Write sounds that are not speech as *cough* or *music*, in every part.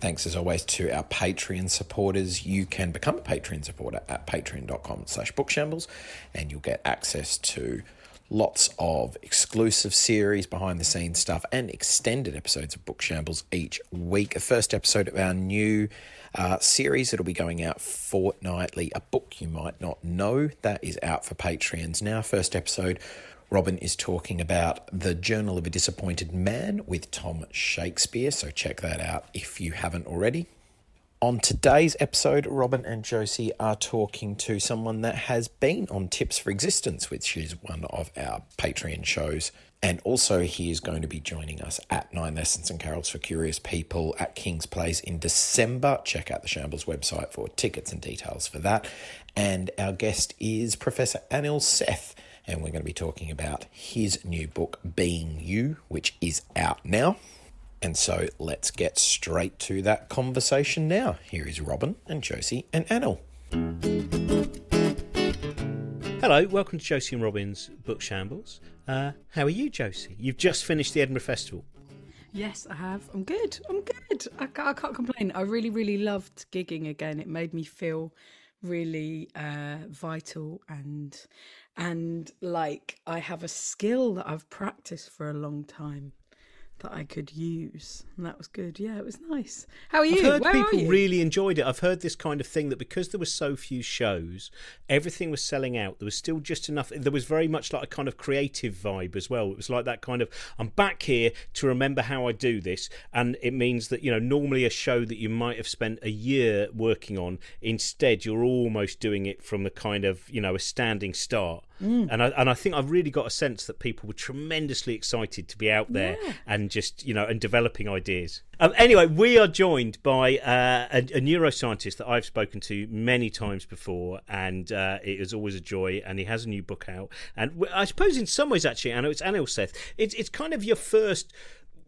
Thanks as always to our Patreon supporters. You can become a Patreon supporter at patreon.com slash bookshambles and you'll get access to lots of exclusive series, behind the scenes stuff, and extended episodes of Book Shambles each week. The first episode of our new uh, series that'll be going out fortnightly, a book you might not know, that is out for Patreons now. First episode Robin is talking about The Journal of a Disappointed Man with Tom Shakespeare, so check that out if you haven't already. On today's episode, Robin and Josie are talking to someone that has been on Tips for Existence, which is one of our Patreon shows. And also, he is going to be joining us at Nine Lessons and Carols for Curious People at King's Place in December. Check out the Shambles website for tickets and details for that. And our guest is Professor Anil Seth and we're going to be talking about his new book, Being You, which is out now. And so let's get straight to that conversation now. Here is Robin and Josie and Anil. Hello, welcome to Josie and Robin's Book Shambles. Uh, how are you, Josie? You've just finished the Edinburgh Festival. Yes, I have. I'm good. I'm good. I, I can't complain. I really, really loved gigging again. It made me feel really uh, vital and and like I have a skill that I've practiced for a long time that I could use. And that was good. Yeah, it was nice. How are you? I've heard Where people really enjoyed it. I've heard this kind of thing that because there were so few shows, everything was selling out. There was still just enough. There was very much like a kind of creative vibe as well. It was like that kind of I'm back here to remember how I do this, and it means that you know normally a show that you might have spent a year working on, instead you're almost doing it from a kind of you know a standing start. Mm. And I and I think I've really got a sense that people were tremendously excited to be out there yeah. and just you know and developing ideas. Um, anyway, we are joined by uh, a, a, neuroscientist that I've spoken to many times before, and uh, it is always a joy. And he has a new book out, and I suppose in some ways, actually, I know it's Anil Seth. It's it's kind of your first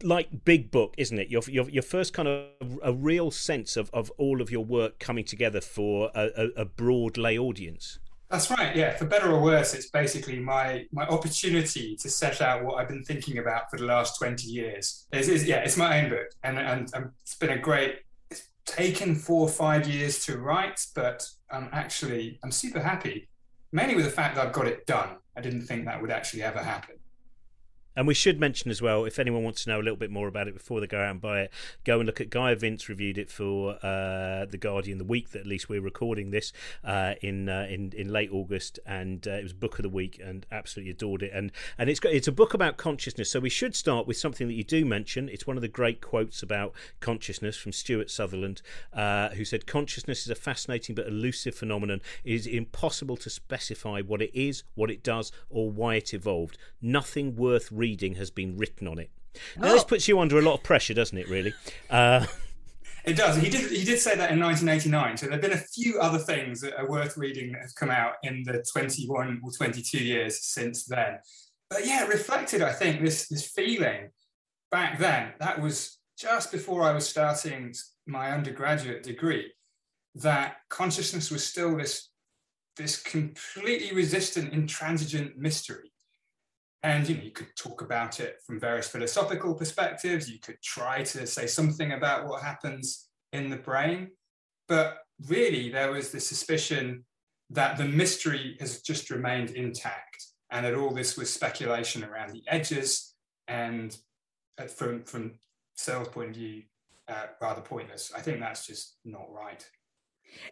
like big book, isn't it? Your your, your first kind of a real sense of, of all of your work coming together for a, a, a broad lay audience. That's right. Yeah, for better or worse, it's basically my my opportunity to set out what I've been thinking about for the last twenty years. It's, it's, yeah, it's my own book, and and um, it's been a great. It's taken four or five years to write, but I'm actually I'm super happy, mainly with the fact that I've got it done. I didn't think that would actually ever happen. And we should mention as well, if anyone wants to know a little bit more about it before they go out and buy it, go and look at Gaia Vince reviewed it for uh, the Guardian the week that at least we're recording this uh, in, uh, in in late August, and uh, it was book of the week, and absolutely adored it. And and it's got, it's a book about consciousness, so we should start with something that you do mention. It's one of the great quotes about consciousness from Stuart Sutherland, uh, who said, "Consciousness is a fascinating but elusive phenomenon. It is impossible to specify what it is, what it does, or why it evolved. Nothing worth reading." Reading has been written on it. Now, oh. this puts you under a lot of pressure, doesn't it? Really. Uh, it does. He did. He did say that in 1989. So there have been a few other things that are worth reading that have come out in the 21 or 22 years since then. But yeah, reflected. I think this this feeling back then. That was just before I was starting my undergraduate degree. That consciousness was still this this completely resistant, intransigent mystery and you know, you could talk about it from various philosophical perspectives. You could try to say something about what happens in the brain. But really, there was the suspicion that the mystery has just remained intact and that all this was speculation around the edges and uh, from, from Searle's point of view, uh, rather pointless. I think that's just not right.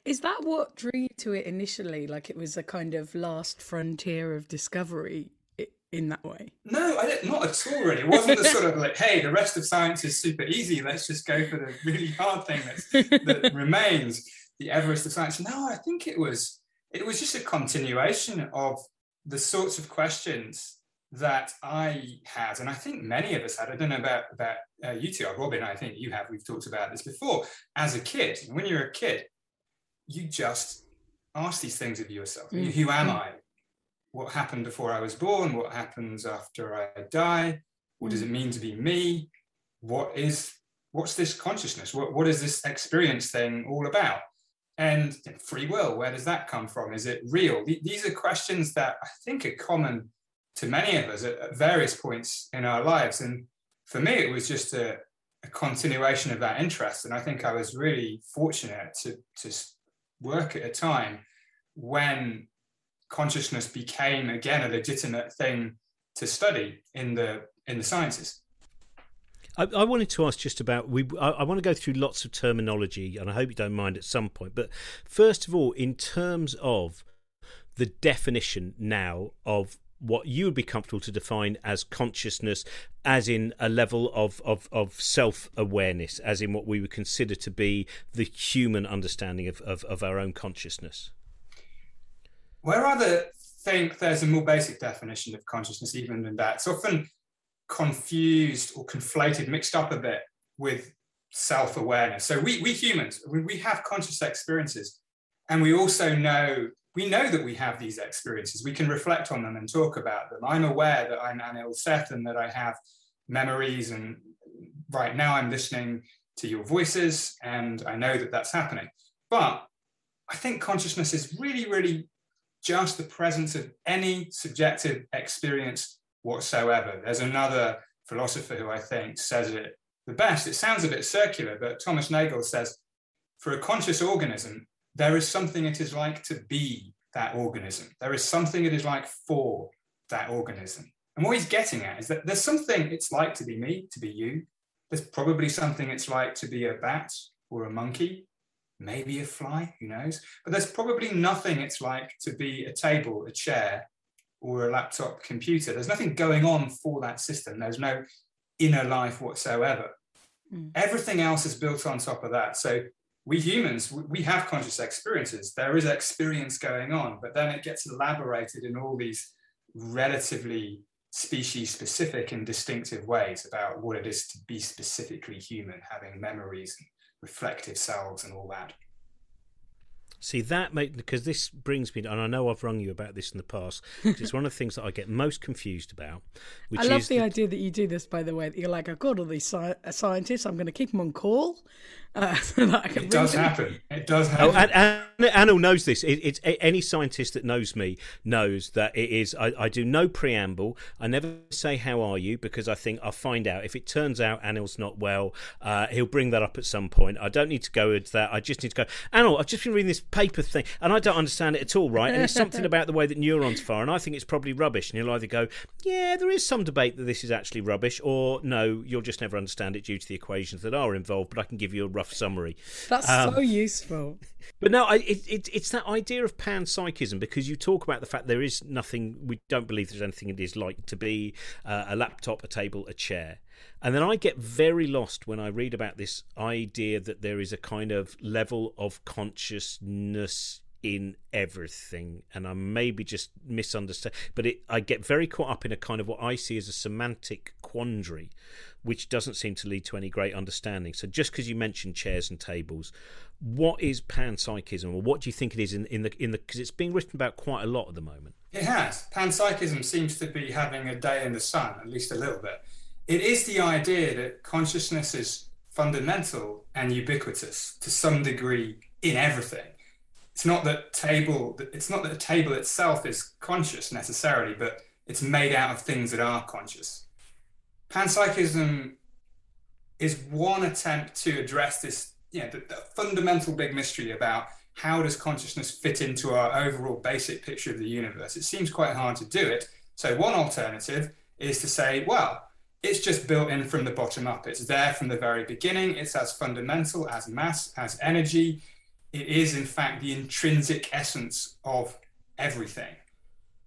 Is that what drew you to it initially? Like it was a kind of last frontier of discovery in that way? No, I not at all. Really, it wasn't the sort of like, hey, the rest of science is super easy. Let's just go for the really hard thing that *laughs* remains, the Everest of science. No, I think it was it was just a continuation of the sorts of questions that I had, and I think many of us had. I don't know about about uh, you two, Robin. I think you have. We've talked about this before. As a kid, when you're a kid, you just ask these things of yourself: mm. Who am I? What happened before I was born? What happens after I die? What does it mean to be me? What is what's this consciousness? What what is this experience thing all about? And free will, where does that come from? Is it real? These are questions that I think are common to many of us at, at various points in our lives. And for me, it was just a, a, continuation of that interest. And I think I was really fortunate to, to work at a time when consciousness became again a legitimate thing to study in the in the sciences. I, wanted to ask just about we. I, I, want to go through lots of terminology, and I hope you don't mind at some point. But first of all, in terms of the definition now of what you would be comfortable to define as consciousness, as in a level of of, of self awareness, as in what we would consider to be the human understanding of, of, of our own consciousness. Well, I think there's a more basic definition of consciousness, even than that. It's often confused or conflated, mixed up a bit with self awareness. So we, we humans, we, we have conscious experiences. And we also know, we know that we have these experiences. We can reflect on them and talk about them. I'm aware that I'm Anil Seth and that I have memories. And right now I'm listening to your voices and I know that that's happening. But I think consciousness is really, really just the presence of any subjective experience whatsoever. There's another philosopher who I think says it the best. It sounds a bit circular, but Thomas Nagel says for a conscious organism, there is something it is like to be that organism. There is something it is like for that organism. And what he's getting at is that there's something it's like to be me, to be you. There's probably something it's like to be a bat or a monkey, maybe a fly, who knows? But there's probably nothing it's like to be a table, a chair, or a laptop computer. There's nothing going on for that system. There's no inner life whatsoever. Mm. Everything else is built on top of that. So we humans, we have conscious experiences. There is experience going on, but then it gets elaborated in all these relatively species specific and distinctive ways about what it is to be specifically human, having memories reflective selves and all that. See that, mate, because this brings me, and I know I've rung you about this in the past. It's *laughs* one of the things that I get most confused about. I love the, the, idea that you do this, by the way. That you're like, I've got all these sci- uh, scientists. I'm going to keep them on call. Uh, *laughs* so it does happen. It does happen. Oh, and, and Anil knows this. It, it's any scientist that knows me knows that it is. I, I, do no preamble. I never say how are you because I think I'll find out. If it turns out Anil's not well, uh, he'll bring that up at some point. I don't need to go into that. I just need to go. Anil, I've just been reading this paper thing, and I don't understand it at all, right? And it's something *laughs* about the way that neurons fire, and I think it's probably rubbish. And you'll either go, yeah, there is some debate that this is actually rubbish, or no, you'll just never understand it due to the equations that are involved. But I can give you a rough summary. That's um, so useful. *laughs* But no, I, it, it, it's that idea of panpsychism because you talk about the fact there is nothing. We don't believe there's anything it is like to be uh, a laptop, a table, a chair. And then I get very lost when I read about this idea that there is a kind of level of consciousness in everything. And i maybe just misunderstand but it, i get very caught up in a kind of what i see as a semantic quandary which doesn't seem to lead to any great understanding. So just because you mentioned chairs and tables what is panpsychism? Or what do you think it is in, in the in the because it's being written about quite a lot at the moment. It has. Panpsychism seems to be having a day in the sun at least a little bit it is the idea that consciousness is fundamental and ubiquitous to some degree in everything. It's not that table it's not that the table itself is conscious necessarily, but it's made out of things that are conscious. Panpsychism is one attempt to address this, you know, the, the fundamental big mystery about how does consciousness fit into our overall basic picture of the universe. It seems quite hard to do it. So one alternative is to say, well, it's just built in from the bottom up. It's there from the very beginning. It's as fundamental as mass, as energy. It is, in fact, the intrinsic essence of everything.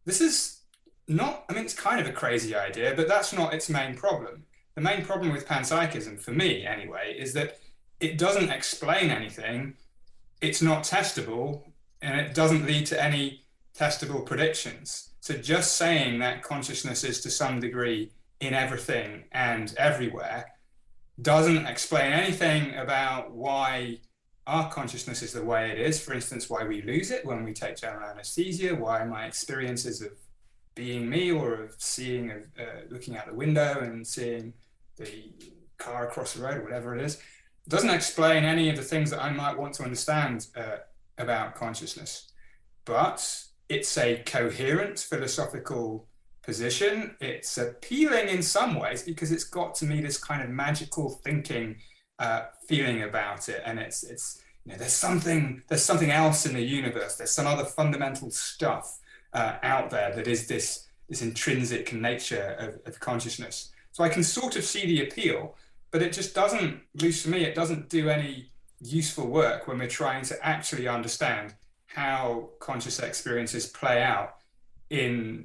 This is not, I mean, it's kind of a crazy idea, but that's not its main problem. The main problem with panpsychism, for me anyway, is that it doesn't explain anything, it's not testable, and it doesn't lead to any testable predictions. So just saying that consciousness is to some degree in everything and everywhere doesn't explain anything about why our consciousness is the way it is. For instance, why we lose it when we take general anesthesia, why my experiences of being me or of seeing, of uh, looking out the window and seeing the car across the road or whatever it is, doesn't explain any of the things that I might want to understand uh, about consciousness. But it's a coherent philosophical position. It's appealing in some ways because it's got to me this kind of magical thinking uh, feeling about it, and it's it's you know there's something there's something else in the universe. There's some other fundamental stuff uh, out there that is this this intrinsic nature of, of consciousness. So I can sort of see the appeal, but it just doesn't, at least for me, it doesn't do any useful work when we're trying to actually understand how conscious experiences play out in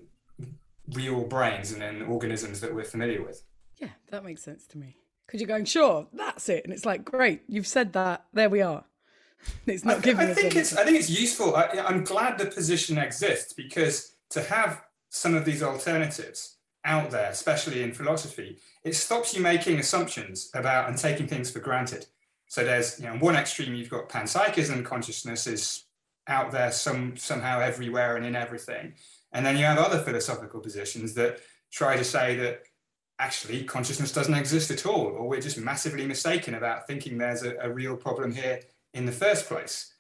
real brains and in organisms that we're familiar with. Yeah, that makes sense to me. Because you're going, sure, that's it, and it's like, great, you've said that. There we are. *laughs* It's not I, giving I think anything. it's I think it's useful. I, I'm glad the position exists because to have some of these alternatives out there, especially in philosophy, it stops you making assumptions about and taking things for granted. So there's, you know, one extreme you've got panpsychism, consciousness is out there some somehow everywhere and in everything. And then you have other philosophical positions that try to say that actually consciousness doesn't exist at all, or we're just massively mistaken about thinking there's a, a real problem here in the first place.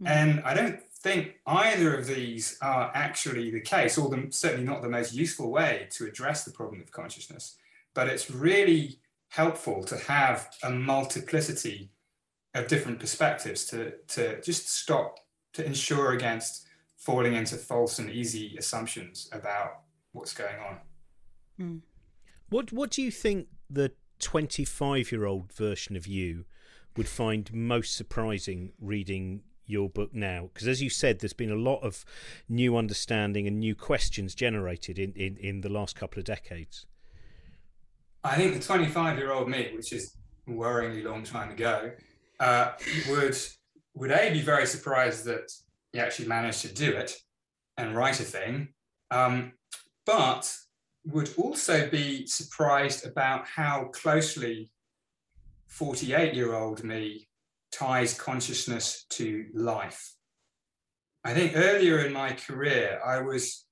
Hmm. And I don't think either of these are actually the case, or the, certainly not the most useful way to address the problem of consciousness. But it's really helpful to have a multiplicity of different perspectives to, to just stop, to ensure against falling into false and easy assumptions about what's going on. What What do you think the 25 year old version of you would find most surprising reading your book now? Because as you said, there's been a lot of new understanding and new questions generated in, in, in the last couple of decades. I think the 25 year old me, which is a worryingly long time ago, uh, would would a be very surprised that actually managed to do it and write a thing, um, but would also be surprised about how closely 48 year old me ties consciousness to life. I think earlier in my career, I was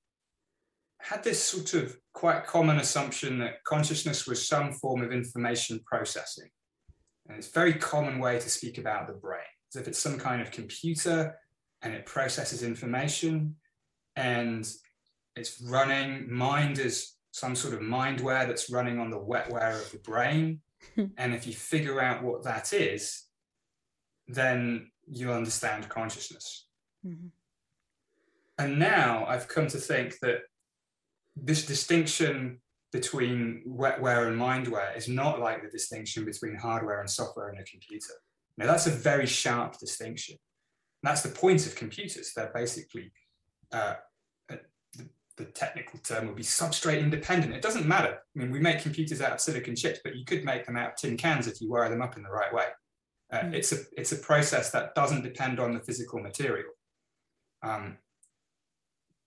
had this sort of quite common assumption that consciousness was some form of information processing. And it's a very common way to speak about the brain, as if it's some kind of computer and it processes information and it's running, mind is some sort of mindware that's running on the wetware of the brain. and if you figure out what that is, then you understand consciousness. Mhm. And now I've come to think that this distinction between wetware and mindware is not like the distinction between hardware and software in a computer. Now, that's a very sharp distinction. That's the point of computers. They're basically, uh, uh, the, the technical term would be substrate independent. It doesn't matter. I mean, we make computers out of silicon chips, but you could make them out of tin cans if you wire them up in the right way. Uh, Mm. It's a it's a process that doesn't depend on the physical material. Um,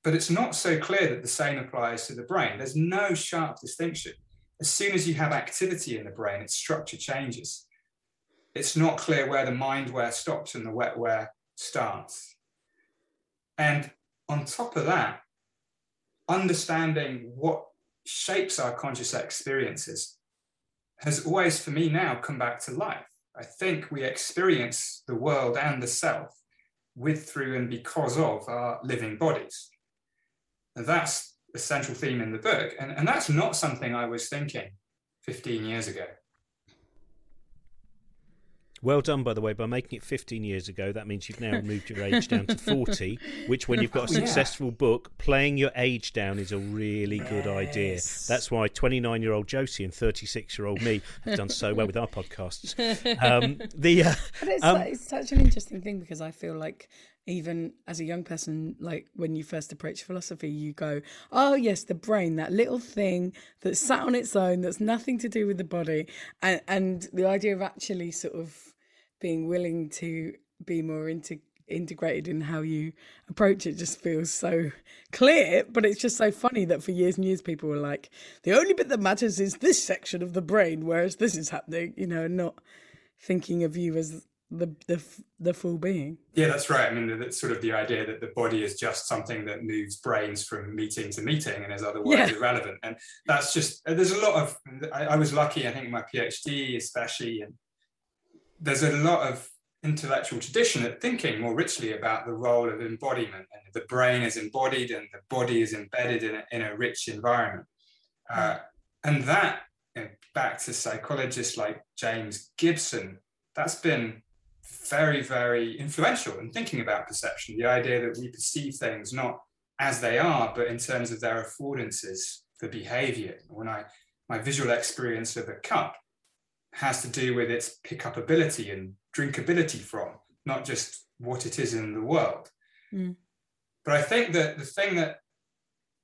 but it's not so clear that the same applies to the brain. There's no sharp distinction. As soon as you have activity in the brain, its structure changes. It's not clear where the mindware stops and the wetware starts. And on top of that, understanding what shapes our conscious experiences has always, for me now, come back to life. I think we experience the world and the self with, through, and because of our living bodies. And that's the central theme in the book. And, and that's not something I was thinking 15 years ago. Well done, by the way, by making it 15 years ago. That means you've now moved your age down to 40, which, when you've got a Oh, *laughs* yeah. successful book, playing your age down is a really good idea. That's why 29 year old Josie and 36 year old me have done so well with our podcasts. Um, the uh, But it's, Um, it's such an interesting thing because I feel like even as a young person, like when you first approach philosophy, you go, "Oh yes, the brain, that little thing that's sat on its own, that's nothing to do with the body," and and the idea of actually sort of being willing to be more into integrated in how you approach it just feels so clear. But it's just so funny that for years and years people were like, the only bit that matters is this section of the brain, whereas this is happening, you know, not thinking of you as the the the full being. Yeah, that's right. I mean, that's sort of the idea that the body is just something that moves brains from meeting to meeting and is otherwise yeah. irrelevant. And that's just there's a lot of. I, I was lucky, I think, my PhD especially, and there's a lot of intellectual tradition at thinking more richly about the role of embodiment and the brain is embodied and the body is embedded in a, in a rich environment. Uh, and that, you know, back to psychologists like James Gibson, that's been very, very influential in thinking about perception. The idea that we perceive things not as they are, but in terms of their affordances for behavior. When I my visual experience of a cup has to do with its pickupability and drinkability from, not just what it is in the world. Mm. But I think that the thing that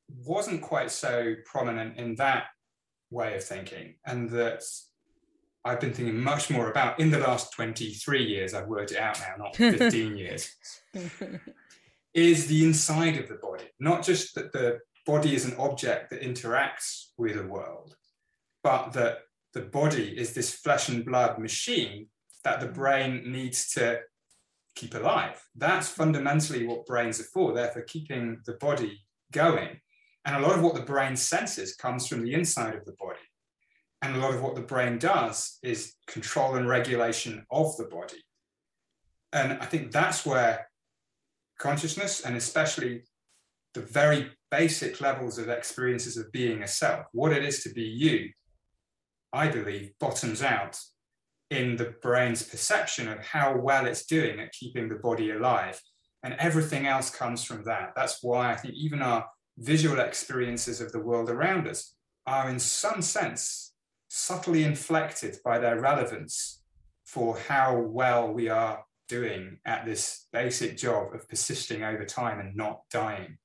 wasn't quite so prominent in that way of thinking, and that I've been thinking much more about in the last 23 years, I've worked it out now, not *laughs* 15 years, is the inside of the body. Not just that the body is an object that interacts with the world, but that the body is this flesh and blood machine that the mm. brain needs to keep alive. That's fundamentally what brains are for. They're for keeping the body going. And a lot of what the brain senses comes from the inside of the body. And a lot of what the brain does is control and regulation of the body. And I think that's where consciousness, and especially the very basic levels of experiences of being a self, what it is to be you, I believe, bottoms out in the brain's perception of how well it's doing at keeping the body alive. And everything else comes from that. That's why I think even our visual experiences of the world around us are, in some sense, subtly inflected by their relevance for how well we are doing at this basic job of persisting over time and not dying.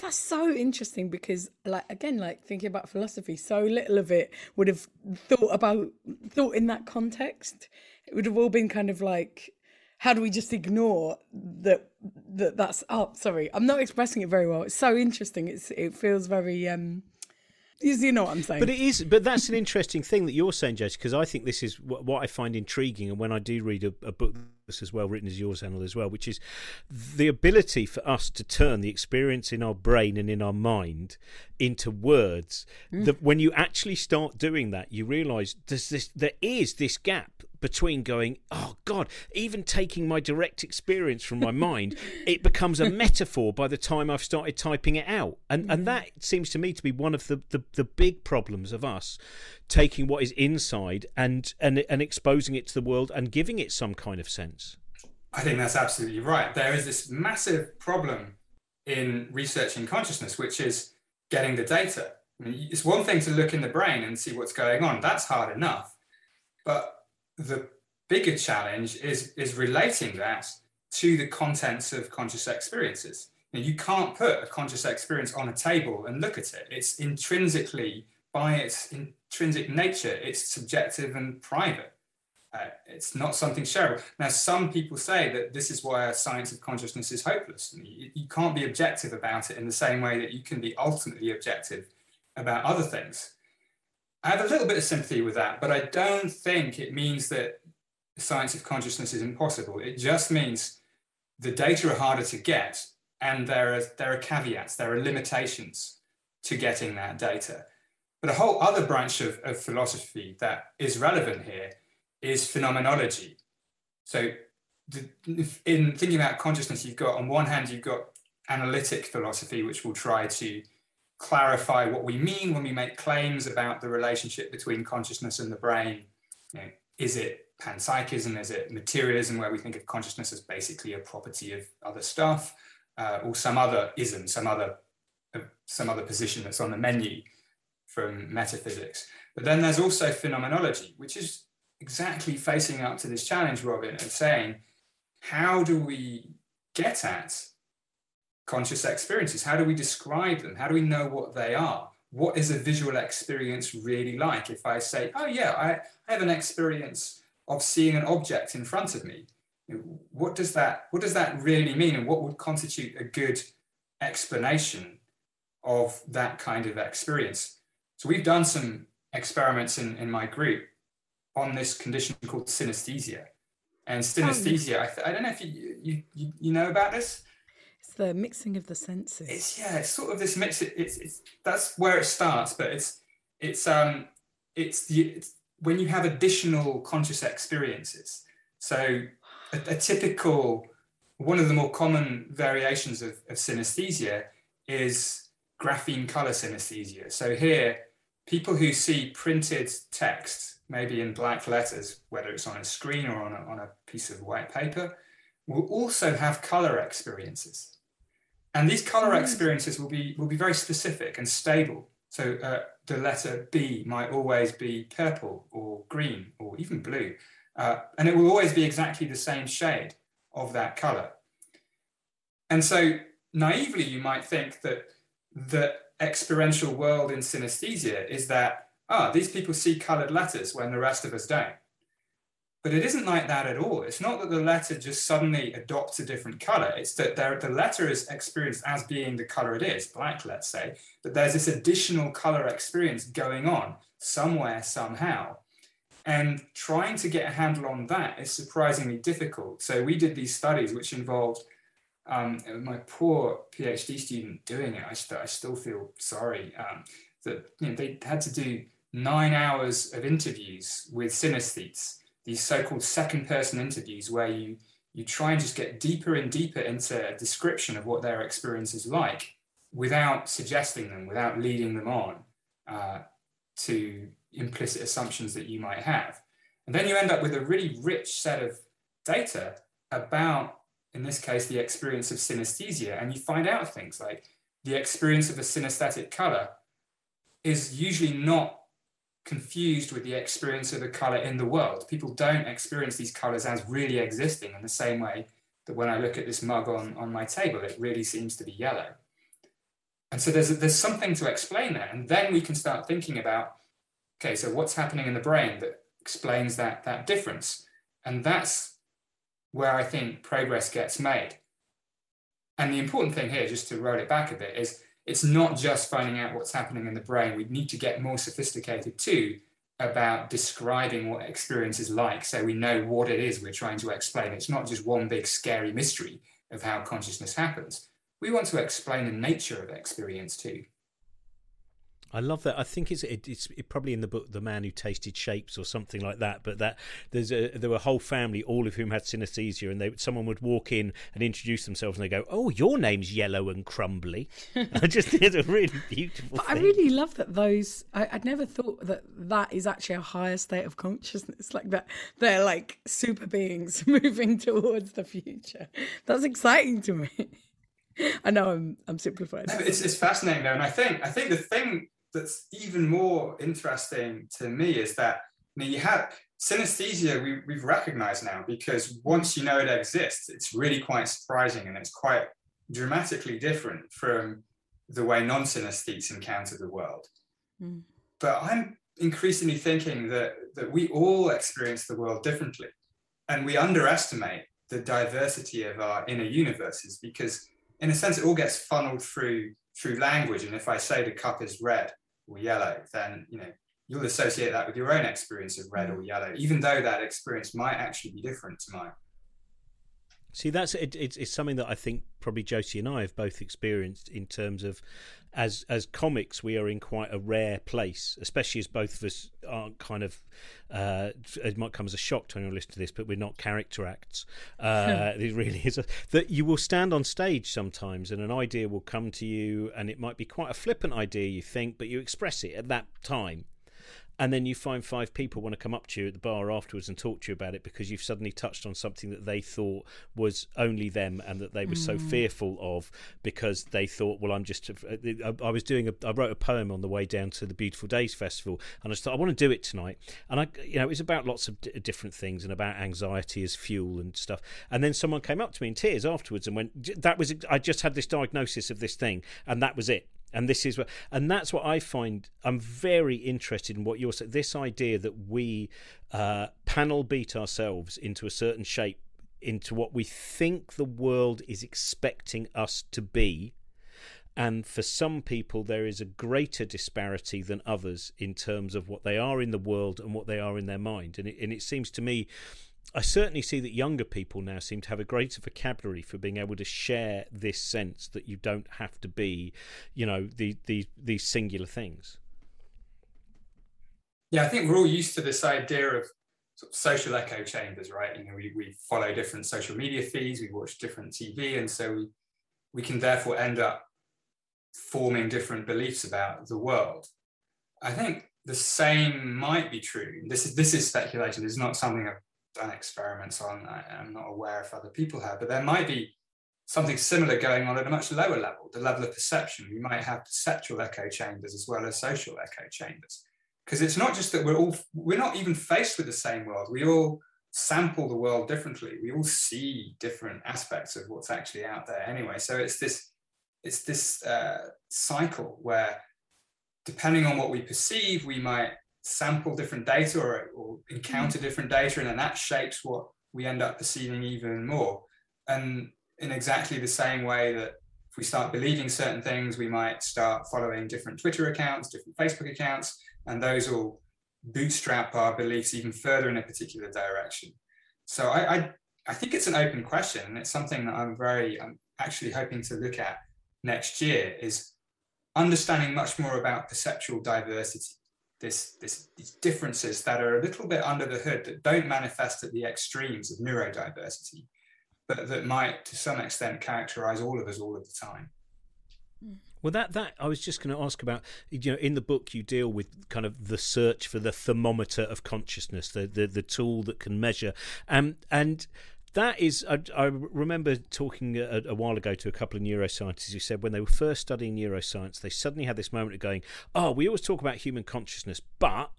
That's so interesting because, like, again, like thinking about philosophy, so little of it would have thought about thought in that context. It would have all been kind of like, how do we just ignore that? That that's oh, sorry, I'm not expressing it very well. It's so interesting. It's it feels very um you know what I'm saying? But it is. But that's an interesting thing that you're saying, Jess, because I think this is what, what, I find intriguing. And when I do read a, a book as well written as yours, Anil, as well, which is the ability for us to turn the experience in our brain and in our mind into words. Mm. That when you actually start doing that, you realise there's this, there is this gap between going, oh God, even taking my direct experience from my mind, *laughs* it becomes a metaphor by the time I've started typing it out. And and that seems to me to be one of the, the, the big problems of us taking what is inside and, and and exposing it to the world and giving it some kind of sense. I think that's absolutely right. There is this massive problem in researching consciousness, which is getting the data. I mean, it's one thing to look in the brain and see what's going on. That's hard enough. But the bigger challenge is, is relating that to the contents of conscious experiences. Now, you can't put a conscious experience on a table and look at it. It's intrinsically, by its intrinsic nature, it's subjective and private. Uh, it's not something shareable. Now, some people say that this is why a science of consciousness is hopeless. You, you can't be objective about it in the same way that you can be ultimately objective about other things. I have a little bit of sympathy with that, but I don't think it means that science of consciousness is impossible. It just means the data are harder to get, and there are there are caveats, there are limitations to getting that data. But a whole other branch of, of philosophy that is relevant here is phenomenology. So, the, in thinking about consciousness, you've got on one hand you've got analytic philosophy, which will try to clarify what we mean when we make claims about the relationship between consciousness and the brain. You know, is it panpsychism? Is it materialism, where we think of consciousness as basically a property of other stuff, uh, or some other ism, some other uh, some other position that's on the menu from metaphysics? But then there's also phenomenology, which is exactly facing up to this challenge, Robin, and saying, how do we get at conscious experiences? How do we describe them? How do we know what they are? What is a visual experience really like? If I say, oh, yeah, I, I have an experience of seeing an object in front of me, what does that what does that really mean, and what would constitute a good explanation of that kind of experience? So we've done some experiments in, in my group on this condition called synesthesia. And synesthesia, I, th- I don't know if you, you, you, you know about this. It's the mixing of the senses. It's yeah, it's sort of this mix. It, it's, it's that's where it starts, but it's it's um it's the it's when you have additional conscious experiences. So a, a typical one of the more common variations of, of synesthesia is grapheme color synesthesia. So here, people who see printed text, maybe in black letters, whether it's on a screen or on a, on a piece of white paper, will also have color experiences. And these color experiences will be, will be very specific and stable. So uh, the letter B might always be purple or green or even blue. Uh, and it will always be exactly the same shade of that color. And so naively, you might think that the experiential world in synesthesia is that, ah, these people see colored letters when the rest of us don't. But it isn't like that at all. It's not that the letter just suddenly adopts a different color. It's that the letter is experienced as being the color it is, black, let's say, but there's this additional color experience going on somewhere, somehow. And trying to get a handle on that is surprisingly difficult. So we did these studies which involved um, my poor PhD student doing it. I, st- I still feel sorry um, that you know, they had to do nine hours of interviews with synesthetes these so-called second person interviews where you you try and just get deeper and deeper into a description of what their experience is like without suggesting them without leading them on uh, to implicit assumptions that you might have. And then you end up with a really rich set of data about in this case the experience of synesthesia and you find out things like the experience of a synesthetic color is usually not confused with the experience of the color in the world. People don't experience these colors as really existing in the same way that when I look at this mug on, on my table, it really seems to be yellow. And so there's, there's something to explain that. And then we can start thinking about, okay, so what's happening in the brain that explains that, that difference? And that's where I think progress gets made. And the important thing here, just to roll it back a bit, is it's not just finding out what's happening in the brain. We need to get more sophisticated too about describing what experience is like so we know what it is we're trying to explain. It's not just one big scary mystery of how consciousness happens. We want to explain the nature of experience too. I love that. I think it's it, it's it probably in the book, "The Man Who Tasted Shapes" or something like that. But that there's a there were a whole family, all of whom had synesthesia, and they someone would walk in and introduce themselves, and they go, "Oh, your name's Yellow and Crumbly." *laughs* *laughs* I just did a really beautiful. But thing. I really love that those. I, would never thought that that is actually a higher state of consciousness, like that they're like super beings *laughs* moving towards the future. That's exciting to me. I know I'm I'm simplifying. No, it's it's fascinating though, and I think I think the thing that's even more interesting to me is that you, know, you have synesthesia we, we've recognized now because once you know it exists it's really quite surprising and it's quite dramatically different from the way non-synesthetes encounter the world mm. but i'm increasingly thinking that that we all experience the world differently and we underestimate the diversity of our inner universes because in a sense it all gets funneled through through language and if i say the cup is red or yellow, then you know you'll associate that with your own experience of red mm. or yellow, even though that experience might actually be different to mine. See, that's it, it's, it's something that I think probably Josie and I have both experienced in terms of as as comics, we are in quite a rare place, especially as both of us aren't kind of. Uh, it might come as a shock to anyone listening to this, but we're not character acts. Uh, *laughs* it really is a, that you will stand on stage sometimes, and an idea will come to you, and it might be quite a flippant idea you think, but you express it at that time and then you find five people want to come up to you at the bar afterwards and talk to you about it because you've suddenly touched on something that they thought was only them and that they were mm. so fearful of because they thought, well, I'm just. I, I was doing a. I wrote a poem on the way down to the Beautiful Days Festival, and I thought I want to do it tonight, and I, you know, it was about lots of d- different things and about anxiety as fuel and stuff. And then someone came up to me in tears afterwards and went, "That was. I just had this diagnosis of this thing, and that was it." And this is what and that's what i find i'm very interested in what you're saying this idea that we uh, panel beat ourselves into a certain shape into what we think the world is expecting us to be. And for some people, there is a greater disparity than others in terms of what they are in the world and what they are in their mind. And it, and it seems to me I certainly see that younger people now seem to have a greater vocabulary for being able to share this sense that you don't have to be, you know, the, the, these singular things. Yeah, I think we're all used to this idea of, sort of social echo chambers, right? You know, we, we follow different social media feeds, we watch different TV, and so we, we can therefore end up forming different beliefs about the world. I think the same might be true. This is this is speculation. It's not something I've done experiments on. I, am not aware if other people have, but there might be something similar going on at a much lower level, the level of perception. We might have perceptual echo chambers as well as social echo chambers. Because it's not just that we're all, we're not even faced with the same world. We all sample the world differently. We all see different aspects of what's actually out there anyway. So it's this, it's this uh, cycle where depending on what we perceive, we might sample different data or, or encounter mm. different data, and then that shapes what we end up perceiving even more. And in exactly the same way that if we start believing certain things, we might start following different Twitter accounts, different Facebook accounts, and those will bootstrap our beliefs even further in a particular direction. So I, I, I think it's an open question, and it's something that I'm very, I'm actually hoping to look at next year is understanding much more about perceptual diversity this, this, these differences that are a little bit under the hood that don't manifest at the extremes of neurodiversity, but that might to some extent characterize all of us all of the time. Well, that that I was just going to ask about. You know, in the book, you deal with kind of the search for the thermometer of consciousness, the the, the tool that can measure, um, and that is, I, I remember talking a, a, while ago to a couple of neuroscientists who said when they were first studying neuroscience, they suddenly had this moment of going, "Oh, we always talk about human consciousness, but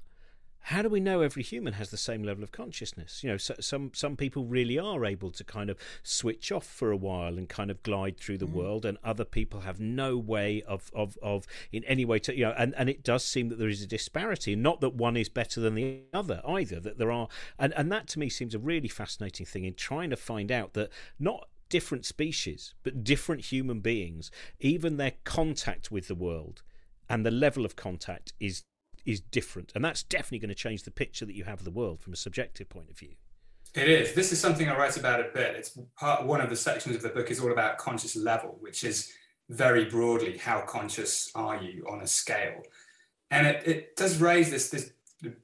how do we know every human has the same level of consciousness? You know, so, some some people really are able to kind of switch off for a while and kind of glide through the mm. world, and other people have no way of, of of in any way to you know. And, and it does seem that there is a disparity, not that one is better than the other either. That there are, and and that to me seems a really fascinating thing in trying to find out that not different species, but different human beings, even their contact with the world and the level of contact is is different, and that's definitely going to change the picture that you have of the world from a subjective point of view. It is. This is something I write about a bit. It's part one of the sections of the book is all about conscious level, which is very broadly how conscious are you on a scale, and it, it does raise this this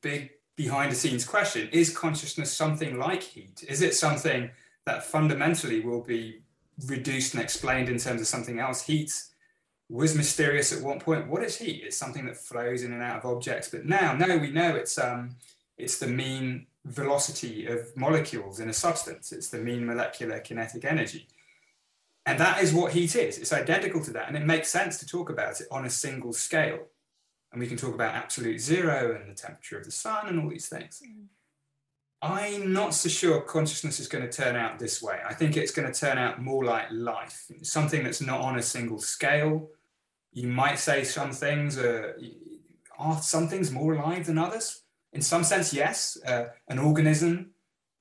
big behind the scenes question: Is consciousness something like heat? Is it something that fundamentally will be reduced and explained in terms of something else? Heat was mysterious at one point. What is heat? It's something that flows in and out of objects. But now, no, we know it's um, it's the mean velocity of molecules in a substance. It's the mean molecular kinetic energy. And that is what heat is. It's identical to that. And it makes sense to talk about it on a single scale. And we can talk about absolute zero and the temperature of the sun and all these things. Mm. I'm not so sure consciousness is going to turn out this way. I think it's going to turn out more like life, something that's not on a single scale, you might say some things are, are some things more alive than others. In some sense, yes, uh, an organism,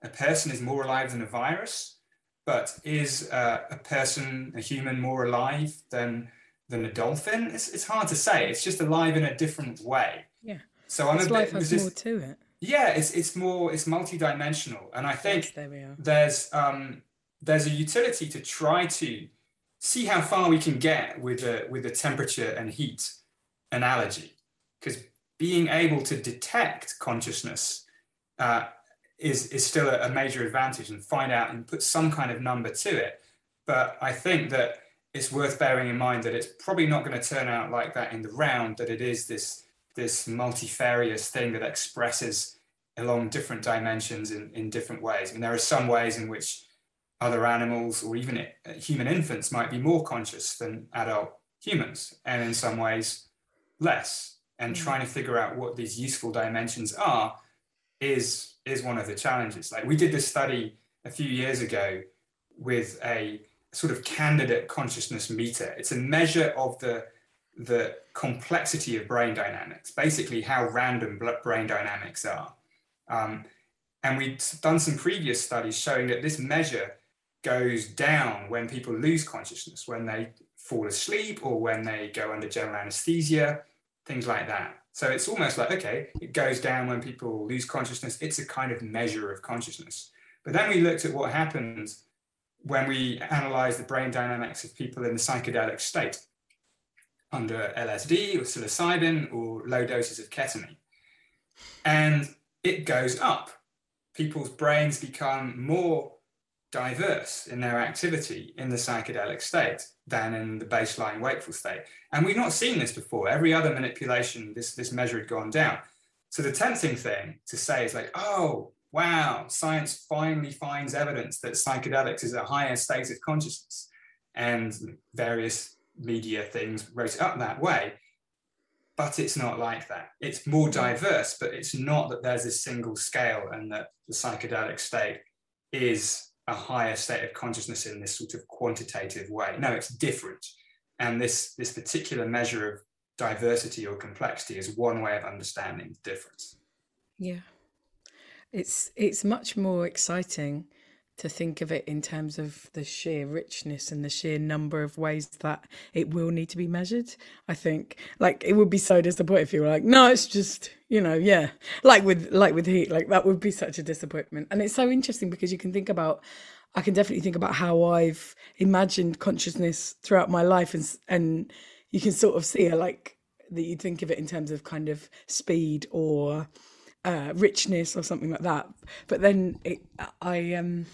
a person is more alive than a virus, but is uh, a person, a human, more alive than than a dolphin? It's, it's hard to say. It's just alive in a different way. Yeah. So I'm a bit, life has more to it. Yeah, it's it's more it's multidimensional, and I think yes, there's um, there's a utility to try to see how far we can get with a with a temperature and heat analogy, because being able to detect consciousness uh, is is still a, a, major advantage, and find out and put some kind of number to it. But I think that it's worth bearing in mind that it's probably not going to turn out like that in the round. That it is this this multifarious thing that expresses along different dimensions in, in different ways. I mean, there are some ways in which other animals or even human infants might be more conscious than adult humans, and in some ways less. And mm. trying to figure out what these useful dimensions are is is one of the challenges. Like we did this study a few years ago with a sort of candidate consciousness meter. It's a measure of the the complexity of brain dynamics, basically how random brain dynamics are. Um, And we'd done some previous studies showing that this measure goes down when people lose consciousness, when they fall asleep or when they go under general anesthesia, things like that. So it's almost like, okay, it goes down when people lose consciousness. It's a kind of measure of consciousness. But then we looked at what happens when we analyze the brain dynamics of people in the psychedelic state under LSD or psilocybin or low doses of ketamine. And it goes up. People's brains become more diverse in their activity in the psychedelic state than in the baseline wakeful state. And we've not seen this before. Every other manipulation, this, this measure had gone down. So the tempting thing to say is like, oh, wow, science finally finds evidence that psychedelics is a higher state of consciousness. And various media things wrote it up that way. But it's not like that. It's more diverse, but it's not that there's a single scale and that the psychedelic state is a higher state of consciousness in this sort of quantitative way. No, it's different. And this, this particular measure of diversity or complexity is one way of understanding the difference. Yeah. It's it's much more exciting to think of it in terms of the sheer richness and the sheer number of ways that it will need to be measured. I think like it would be so disappointing if you were like, no, it's just, you know, yeah. Like with like with heat, like that would be such a disappointment. And it's so interesting because you can think about I can definitely think about how I've imagined consciousness throughout my life and and you can sort of see it like that you think of it in terms of kind of speed or uh, richness or something like that. But then it, I um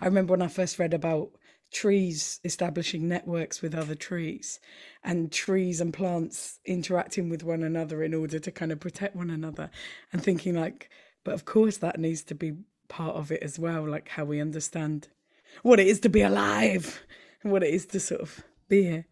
I remember when I first read about trees establishing networks with other trees and trees and plants interacting with one another in order to kind of protect one another and thinking like but of course that needs to be part of it as well like how we understand what it is to be alive and what it is to sort of be here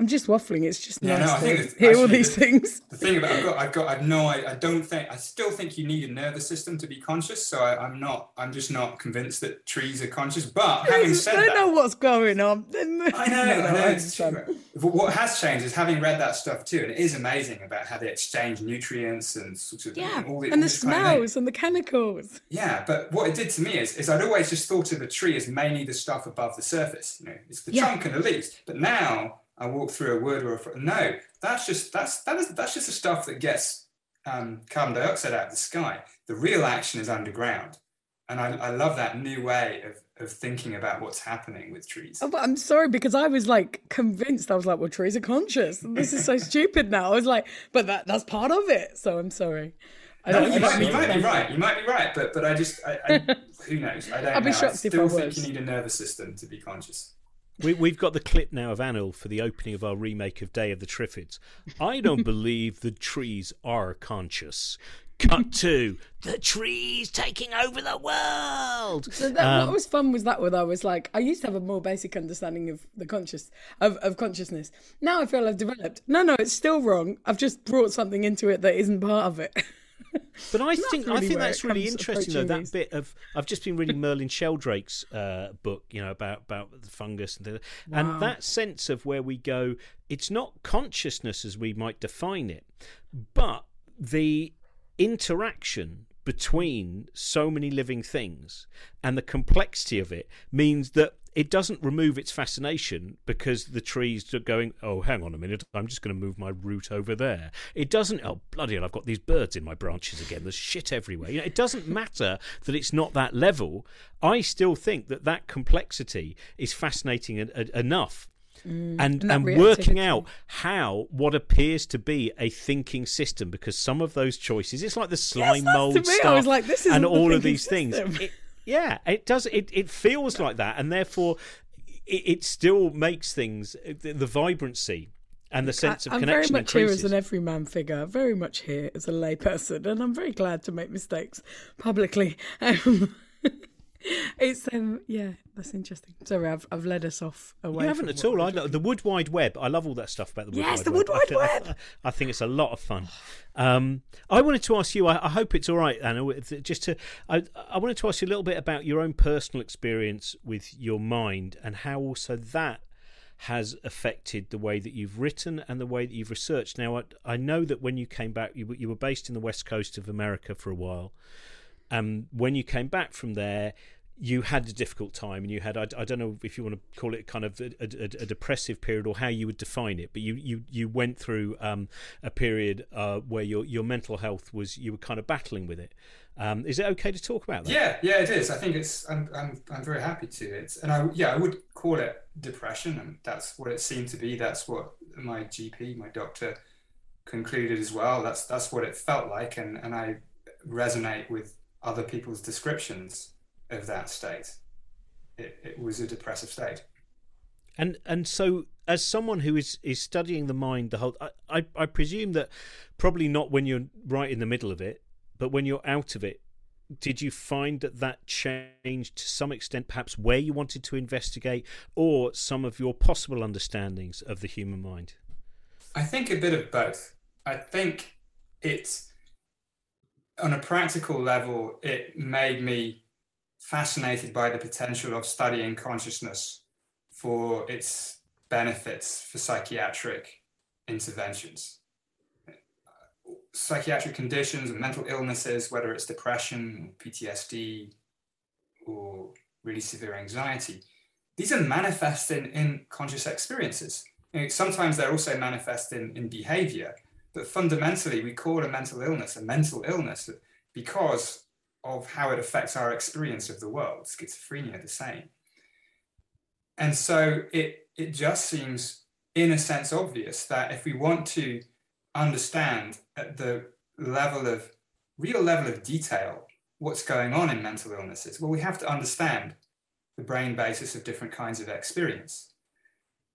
I'm just waffling. It's just yeah, nice no, to hear all these the, things. The thing about I've got, I've got, I've no, I, I don't think, I still think you need a nervous system to be conscious. So I, am not, I'm just not convinced that trees are conscious. But having said I don't know what's going on. *laughs* I know, I know. What has changed is having read that stuff too, and it is amazing about how they exchange nutrients and sort of yeah, all the, and all the smells and the chemicals. Yeah, but what it did to me is, is I'd always just thought of a tree as mainly the stuff above the surface. You know, it's the yeah. trunk and the leaves. But now I walk through a wood or a no. That's just that's that is that's just the stuff that gets um, carbon dioxide out of the sky. The real action is underground, and I, I love that new way of of thinking about what's happening with trees. Oh, I'm sorry because I was like convinced. I was like, well, trees are conscious. This is so *laughs* stupid now. I was like, but that that's part of it. So I'm sorry. I no, you, might, you might be right. You might be right, but but I just I, I, *laughs* who knows? I don't. I'd be know. shocked I still if I think you need a nervous system to be conscious. We, we've got the clip now of Anil for the opening of our remake of Day of the Triffids. I don't *laughs* believe the trees are conscious. Cut to the trees taking over the world. So that, um, what was fun was that when I was like, I used to have a more basic understanding of the conscious of, of consciousness. Now I feel I've developed. No, no, it's still wrong. I've just brought something into it that isn't part of it. *laughs* But I think really I think that's really interesting though. That these. bit of I've just been reading Merlin Sheldrake's uh, book, you know, about about the fungus and wow. and that sense of where we go. It's not consciousness as we might define it, but the interaction between so many living things and the complexity of it means that it doesn't remove its fascination because the trees are going, oh, hang on a minute, I'm just going to move my root over there. It doesn't, oh, bloody hell, I've got these birds in my branches again. There's shit everywhere. You know, it doesn't matter that it's not that level. I still think that that complexity is fascinating enough Mm, and and, and working out how what appears to be a thinking system because some of those choices it's like the slime yes, mold stuff like, and all of these system. things it, yeah, it does. It it feels like that, and therefore, it, it still makes things the, the vibrancy and the sense of I'm connection very much increases. here as an everyman figure, very much here as a layperson, and I'm very glad to make mistakes publicly. *laughs* Um, *laughs* it's um yeah that's interesting. Sorry i've i've led us off away you haven't at all. I know the wood wide web. I love all that stuff about the wood yes wide the wood wide web, I, I, think it's a lot of fun. *sighs* Um i wanted to ask you i, I hope it's all right Anil just to I, I wanted to ask you a little bit about your own personal experience with your mind and how also that has affected the way that you've written and the way that you've researched. Now, I, I know that when you came back, you, you were based in the west coast of America for a while, and when you came back from there, you had a difficult time and you had I, I don't know if you want to call it kind of a, a, a, depressive period or how you would define it but you you, you went through um, a period uh, where your your mental health was you were kind of battling with it. Um, is it okay to talk about that? Yeah yeah it is. I think it's I'm, I'm, I'm very happy to. It and I yeah I would call it depression and that's what it seemed to be. That's what my GP my doctor concluded as well. That's that's what it felt like and and I resonate with other people's descriptions of that state. It, it was a depressive state. And and so, as someone who is is studying the mind, the whole, I, I, I presume that probably not when you're right in the middle of it, but when you're out of it, did you find that that changed to some extent, perhaps where you wanted to investigate, or some of your possible understandings of the human mind? I think a bit of both. I think it's on a practical level, it made me fascinated by the potential of studying consciousness for its benefits for psychiatric interventions. Psychiatric conditions and mental illnesses, whether it's depression, PTSD, or really severe anxiety, these are manifest in, conscious experiences. Sometimes they're also manifest in, in behavior, but fundamentally, we call a mental illness a mental illness because of how it affects our experience of the world. Schizophrenia, the same. And so it, it just seems, in a sense, obvious that if we want to understand at the level of real level of detail what's going on in mental illnesses, well, we have to understand the brain basis of different kinds of experience.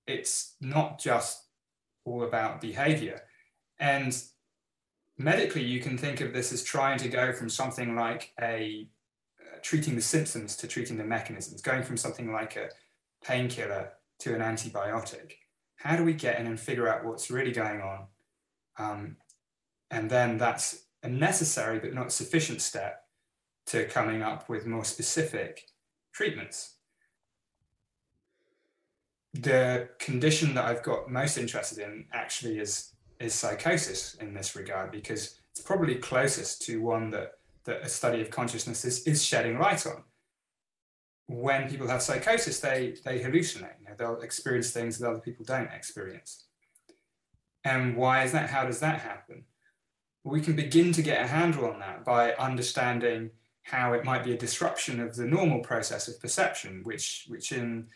It's not just all about behavior. And medically, you can think of this as trying to go from something like a uh, treating the symptoms to treating the mechanisms, going from something like a painkiller to an antibiotic. How do we get in and figure out what's really going on? Um, and then that's a necessary but not sufficient step to coming up with more specific treatments. The condition that I've got most interested in actually is is psychosis in this regard because it's probably closest to one that, that a study of consciousness is, is shedding light on. When people have psychosis, they, they hallucinate. You know, they'll experience things that other people don't experience. And why is that? How does that happen? We can begin to get a handle on that by understanding how it might be a disruption of the normal process of perception, which, which in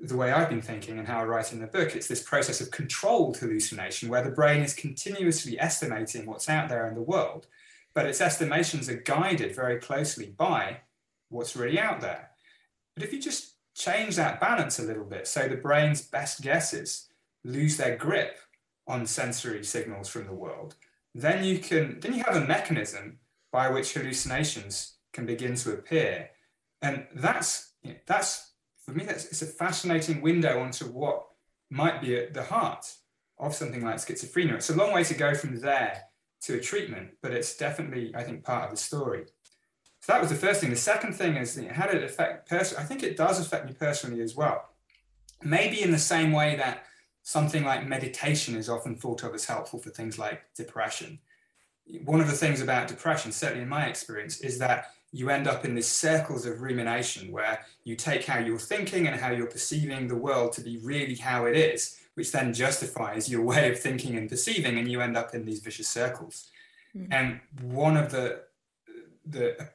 the way I've been thinking and how I write in the book, it's this process of controlled hallucination where the brain is continuously estimating what's out there in the world, but its estimations are guided very closely by what's really out there. But if you just change that balance a little bit, so the brain's best guesses lose their grip on sensory signals from the world, then you can then you have a mechanism by which hallucinations can begin to appear, and that's you know, that's for me, that's, it's a fascinating window onto what might be at the heart of something like schizophrenia. It's a long way to go from there to a treatment, but it's definitely, I think, part of the story. So that was the first thing. The second thing is you know, how did it affect person? I think it does affect me personally as well. Maybe in the same way that something like meditation is often thought of as helpful for things like depression. One of the things about depression, certainly in my experience, is that you end up in these circles of rumination where you take how you're thinking and how you're perceiving the world to be really how it is, which then justifies your *laughs* way of thinking and perceiving, and you end up in these vicious circles. Mm. And one of the the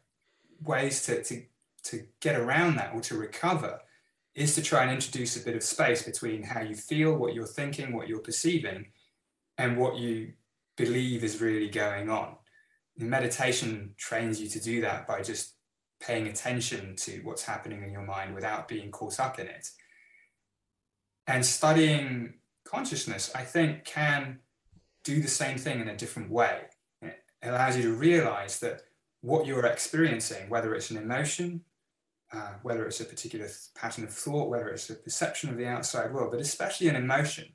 ways to, to to get around that or to recover is to try and introduce a bit of space between how you feel, what you're thinking, what you're perceiving, and what you believe is really going on meditation trains you to do that by just paying attention to what's happening in your mind without being caught up in it. And studying consciousness, I think, can do the same thing in a different way. It allows you to realize that what you're experiencing, whether it's an emotion, uh, whether it's a particular pattern of thought, whether it's a perception of the outside world, but especially an emotion,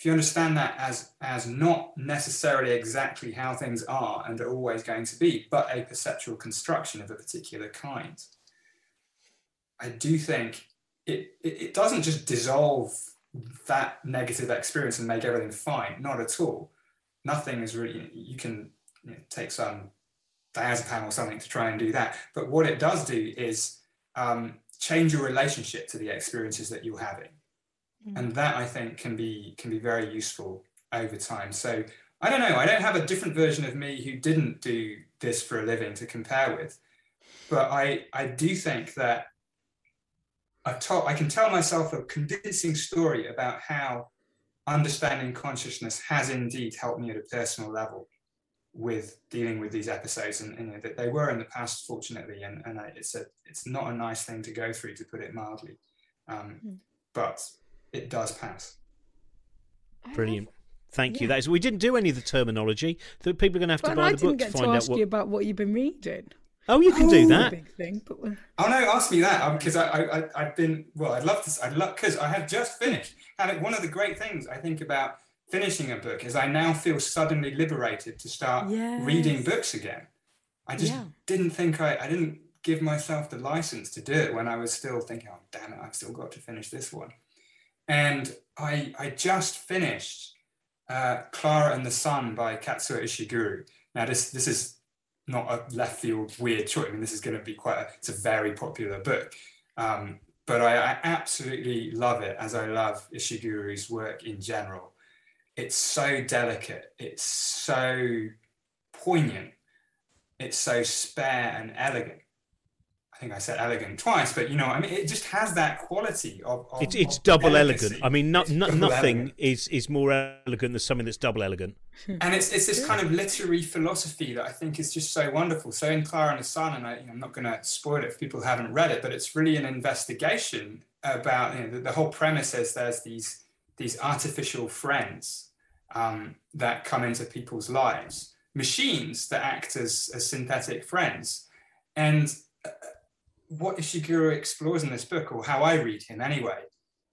if you understand that as as not necessarily exactly how things are and are always going to be, but a perceptual construction of a particular kind, I do think it, it, it doesn't just dissolve that negative experience and make everything fine. Not at all. Nothing is really. You can you know, take some diazepam or something to try and do that. But what it does do is um, change your relationship to the experiences that you're having. Mm. And that I think can be can be very useful over time. So I don't know, I don't have a different version of me who didn't do this for a living to compare with. But I, I do think that I, told, I can tell myself a convincing story about how understanding consciousness has indeed helped me at a personal level with dealing with these episodes and, and you know, that they were in the past fortunately and, and I, it's a it's not a nice thing to go through to put it mildly um, mm. but it does pass brilliant thank yeah. you that is we didn't do any of the terminology that people are going to have to buy I the book to find to out what you about what you've been reading Oh, you can oh, do that. Big thing, but oh no, ask me that because um, I, I I've been well. I'd love to. I'd love because I have just finished. And one of the great things I think about finishing a book is I now feel suddenly liberated to start yes. reading books again. I just yeah. didn't think I, I didn't give myself the license to do it when I was still thinking, oh damn it, I've still got to finish this one. And I I just finished uh, Clara and the Sun by Kazuo Ishiguro. Now this this is not a left field weird choice. I mean, this is going to be quite a, it's a very popular book. Um, but I, I, absolutely love it as I love Ishiguro's work in general it's so delicate, it's so poignant, it's so spare and elegant. I think I said elegant twice, but you know, I mean, it just has that quality of. of it's it's of double elegant. I mean, no, no, nothing elegant. is is more elegant than something that's double elegant. and it's it's this kind of literary philosophy that I think is just so wonderful. So in Clara and the Sun, and I, you know, I'm not going to spoil it if people who haven't read it, but it's really an investigation about you know the, the whole premise is there's these these artificial friends um, that come into people's lives, machines that act as, as synthetic friends. And uh, what Ishiguro explores in this book, or how I read him anyway,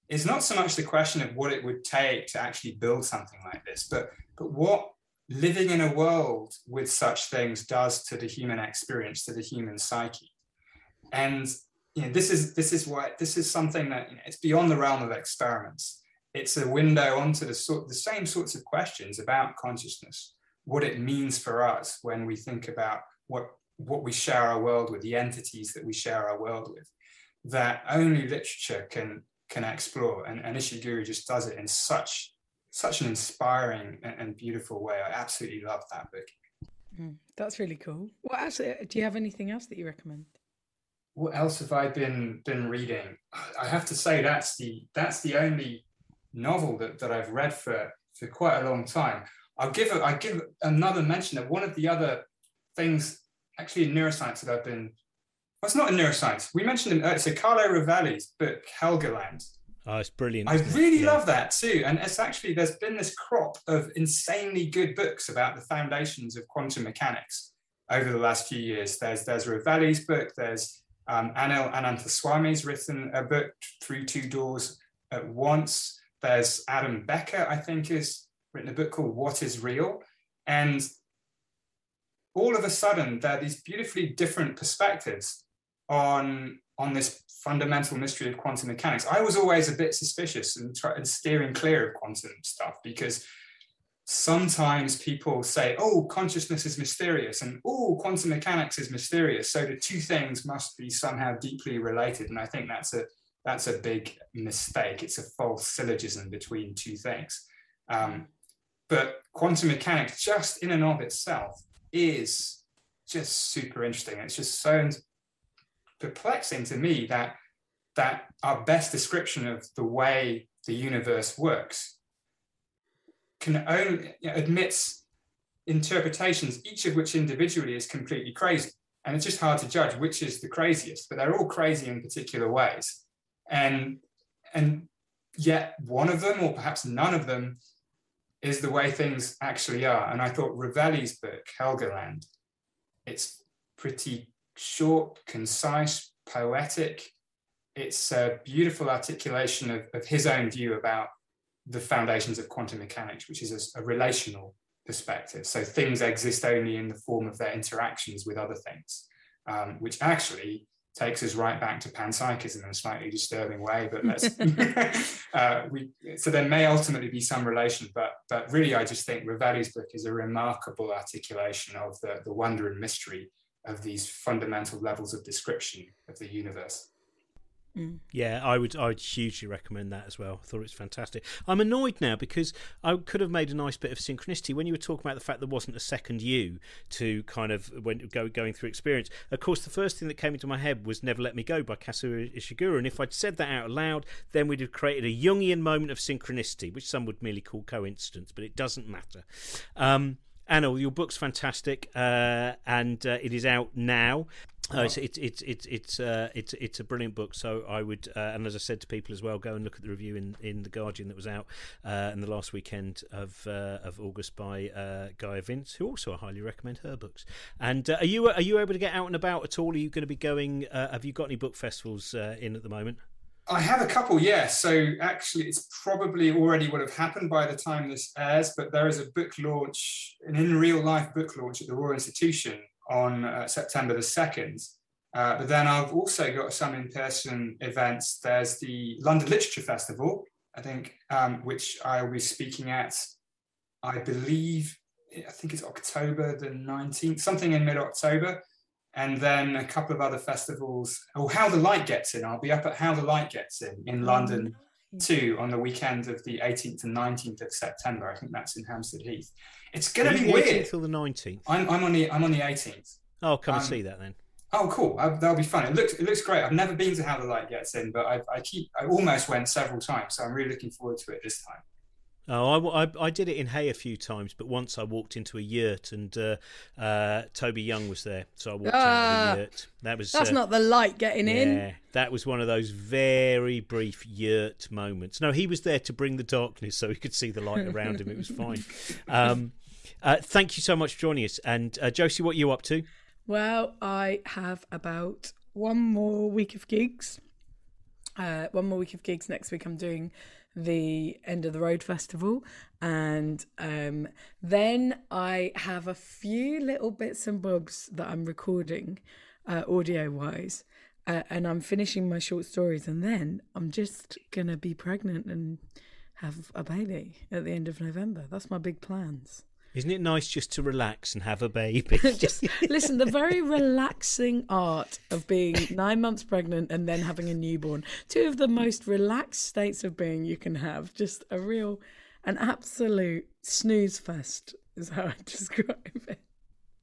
is not so much the question of what it would take to actually build something like this, but, but what living in a world with such things does to the human experience, to the human psyche. And you know, this is this is what this is something that you know, it's beyond the realm of experiments it's a window onto the sort the same sorts of questions about consciousness, what it means for us when we think about what what we share our world with, the entities that we share our world with, that only literature can can explore. And, and Ishiguro just does it in such such an inspiring and, and beautiful way. I absolutely love that book. Mm, that's really cool. Well, actually, do you have anything else that you recommend? What else have I been been reading? I have to say that's the that's the only novel that, that I've read for, for quite a long time. I'll give a, I give another mention of one of the other things actually in neuroscience that I've been. Well, it's not in neuroscience. We mentioned uh, it's a Carlo Rovelli's book Helgoland. Oh, it's brilliant. I really yeah. love that too. And it's actually there's been this crop of insanely good books about the foundations of quantum mechanics over the last few years. There's there's Rovelli's book. There's um, Anil Ananthaswamy's written a book, Through Two Doors at Once. There's Adam Becker, I think, has written a book called What is Real? And all of a sudden, there are these beautifully different perspectives on, on this fundamental mystery of quantum mechanics. I was always a bit suspicious and, try, and steering clear of quantum stuff because sometimes people say, oh, consciousness is mysterious, and oh, quantum mechanics is mysterious. So the two things must be somehow deeply related. And I think that's a that's a big mistake. It's a false syllogism between two things. Um, but quantum mechanics, just in and of itself, is just super interesting. It's just so perplexing to me that that our best description of the way the universe works can only you know, admits interpretations, each of which individually is completely crazy. And it's just hard to judge which is the craziest, but they're all crazy in particular ways and and yet one of them or perhaps none of them is the way things actually are. And i thought rovelli's book helgoland it's pretty short concise poetic. It's a beautiful articulation of, of his own view about the foundations of quantum mechanics which is a, a relational perspective. So things exist only in the form of their interactions with other things um, which actually takes us right back to panpsychism in a slightly disturbing way. But *laughs* let's *laughs* uh, we so there may ultimately be some relation, but but really I just think Rovelli's book is a remarkable articulation of the, the wonder and mystery of these fundamental levels of description of the universe. Mm. Yeah, I would I would hugely recommend that as well. I thought it was fantastic. I'm annoyed now because I could have made a nice bit of synchronicity when you were talking about the fact there wasn't a second you to kind of when go, going through experience. Of course, the first thing that came into my head was "Never Let Me Go" by Kazuo Ishiguro, and if I'd said that out loud, then we'd have created a Jungian moment of synchronicity, which some would merely call coincidence, but it doesn't matter. Um, Anil, your book's fantastic, uh, and uh, it is out now. Uh, it's it's it's it's it's, uh, it's it's a brilliant book. So I would, uh, and as I said to people as well, go and look at the review in, in the Guardian that was out uh, in the last weekend of uh, of August by uh, Gaia Vince, who also I highly recommend her books. And are you are you able to get out and about at all? Are you going to be going? have you got any book festivals in at the moment? I have a couple, yeah. So actually, it's probably already would have happened by the time this airs, but there is a book launch, an in real life book launch at the Royal Institution on uh, September the 2nd. Uh, but then I've also got some in person events. There's the London Literature Festival, I think, um, which I will be speaking at, I believe, I think it's October the 19th, something in mid October and then a couple of other festivals. Oh, How the Light Gets In. I'll be up at How the Light Gets In in oh, London too on the weekend of the 18th and 19th of September. I think that's in Hampstead Heath. It's going to be weird. 18th or the 19th? I'm, I'm on the I'm on the 18th. Oh, come um, and see that then. Oh, cool! I, that'll be fun. It looks it looks great. I've never been to How the Light Gets In, but I, I keep I almost went several times, so I'm really looking forward to it this time. Oh, I, I, I, did it in Hay a few times, but once I walked into a yurt and uh, uh, Toby Young was there, so I walked ah, out of the yurt. That was that's uh, not the light getting in. yeah, in. that was one of those very brief yurt moments. No, he was there to bring the darkness, so he could see the light around him. It was fine. *laughs* Um, uh, thank you so much for joining us, and uh, Josie, what are you up to? Well, I have about one more week of gigs. Uh, one more week of gigs next week. I'm doing the End of the Road Festival. And um, then I have a few little bits and bobs that I'm recording uh, audio wise. Uh, and I'm finishing my short stories. And then I'm just going to be pregnant and have a baby at the end of November. That's my big plans. Isn't it nice just to relax and have a baby? *laughs* just listen, the very relaxing art of being nine months pregnant and then having a newborn. Two of the most relaxed states of being you can have. Just a real, an absolute snooze fest is how I *laughs* describe it.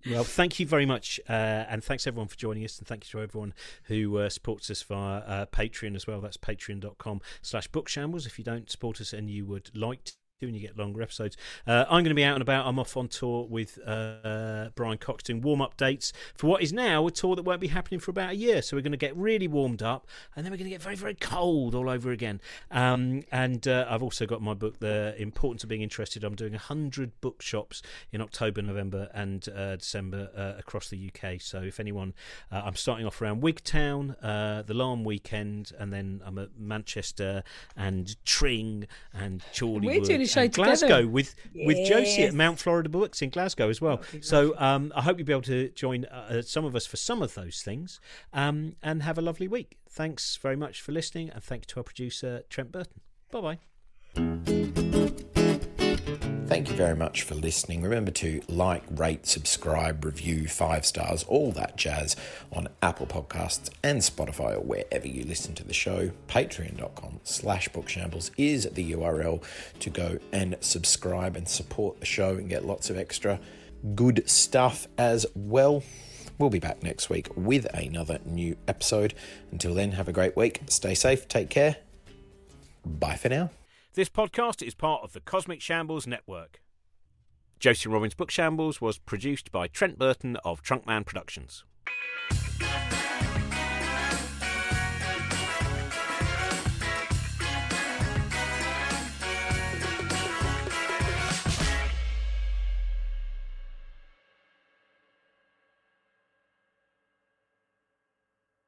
Well, thank you very much, uh, and thanks everyone for joining us, and thank you to everyone who uh, supports us via uh, Patreon as well. That's patreon.com slash bookshambles. If you don't support us and you would like to when you get longer episodes. Uh, I'm going to be out and about. I'm off on tour with uh, Brian Cox doing warm up dates for what is now a tour that won't be happening for about a year. So we're going to get really warmed up and then we're going to get very, very cold all over again. Um, and uh, I've also got my book, The Importance of Being Interested. I'm doing 100 bookshops in October, November, and uh, December uh, across the UK. So if anyone, uh, I'm starting off around Wigtown, the Laugharne weekend, and then I'm at Manchester and Tring and Chorleywood show Glasgow together. with yes. with Josie at Mount Florida Books in Glasgow as well. So um, I hope you'll be able to join uh, some of us for some of those things um, and have a lovely week. Thanks very much for listening, and thank you to our producer Trent Burton. Bye bye. Thank you very much for listening. Remember to like, rate, subscribe, review, five stars, all that jazz on Apple Podcasts and Spotify or wherever you listen to the show. Patreon.com slash bookshambles is the URL to go and subscribe and support the show and get lots of extra good stuff as well. We'll be back next week with another new episode. Until then, have a great week. Stay safe. Take care. Bye for now. This podcast is part of the Cosmic Shambles Network. Josie Robbins Book Shambles was produced by Trent Burton of Trunkman Productions.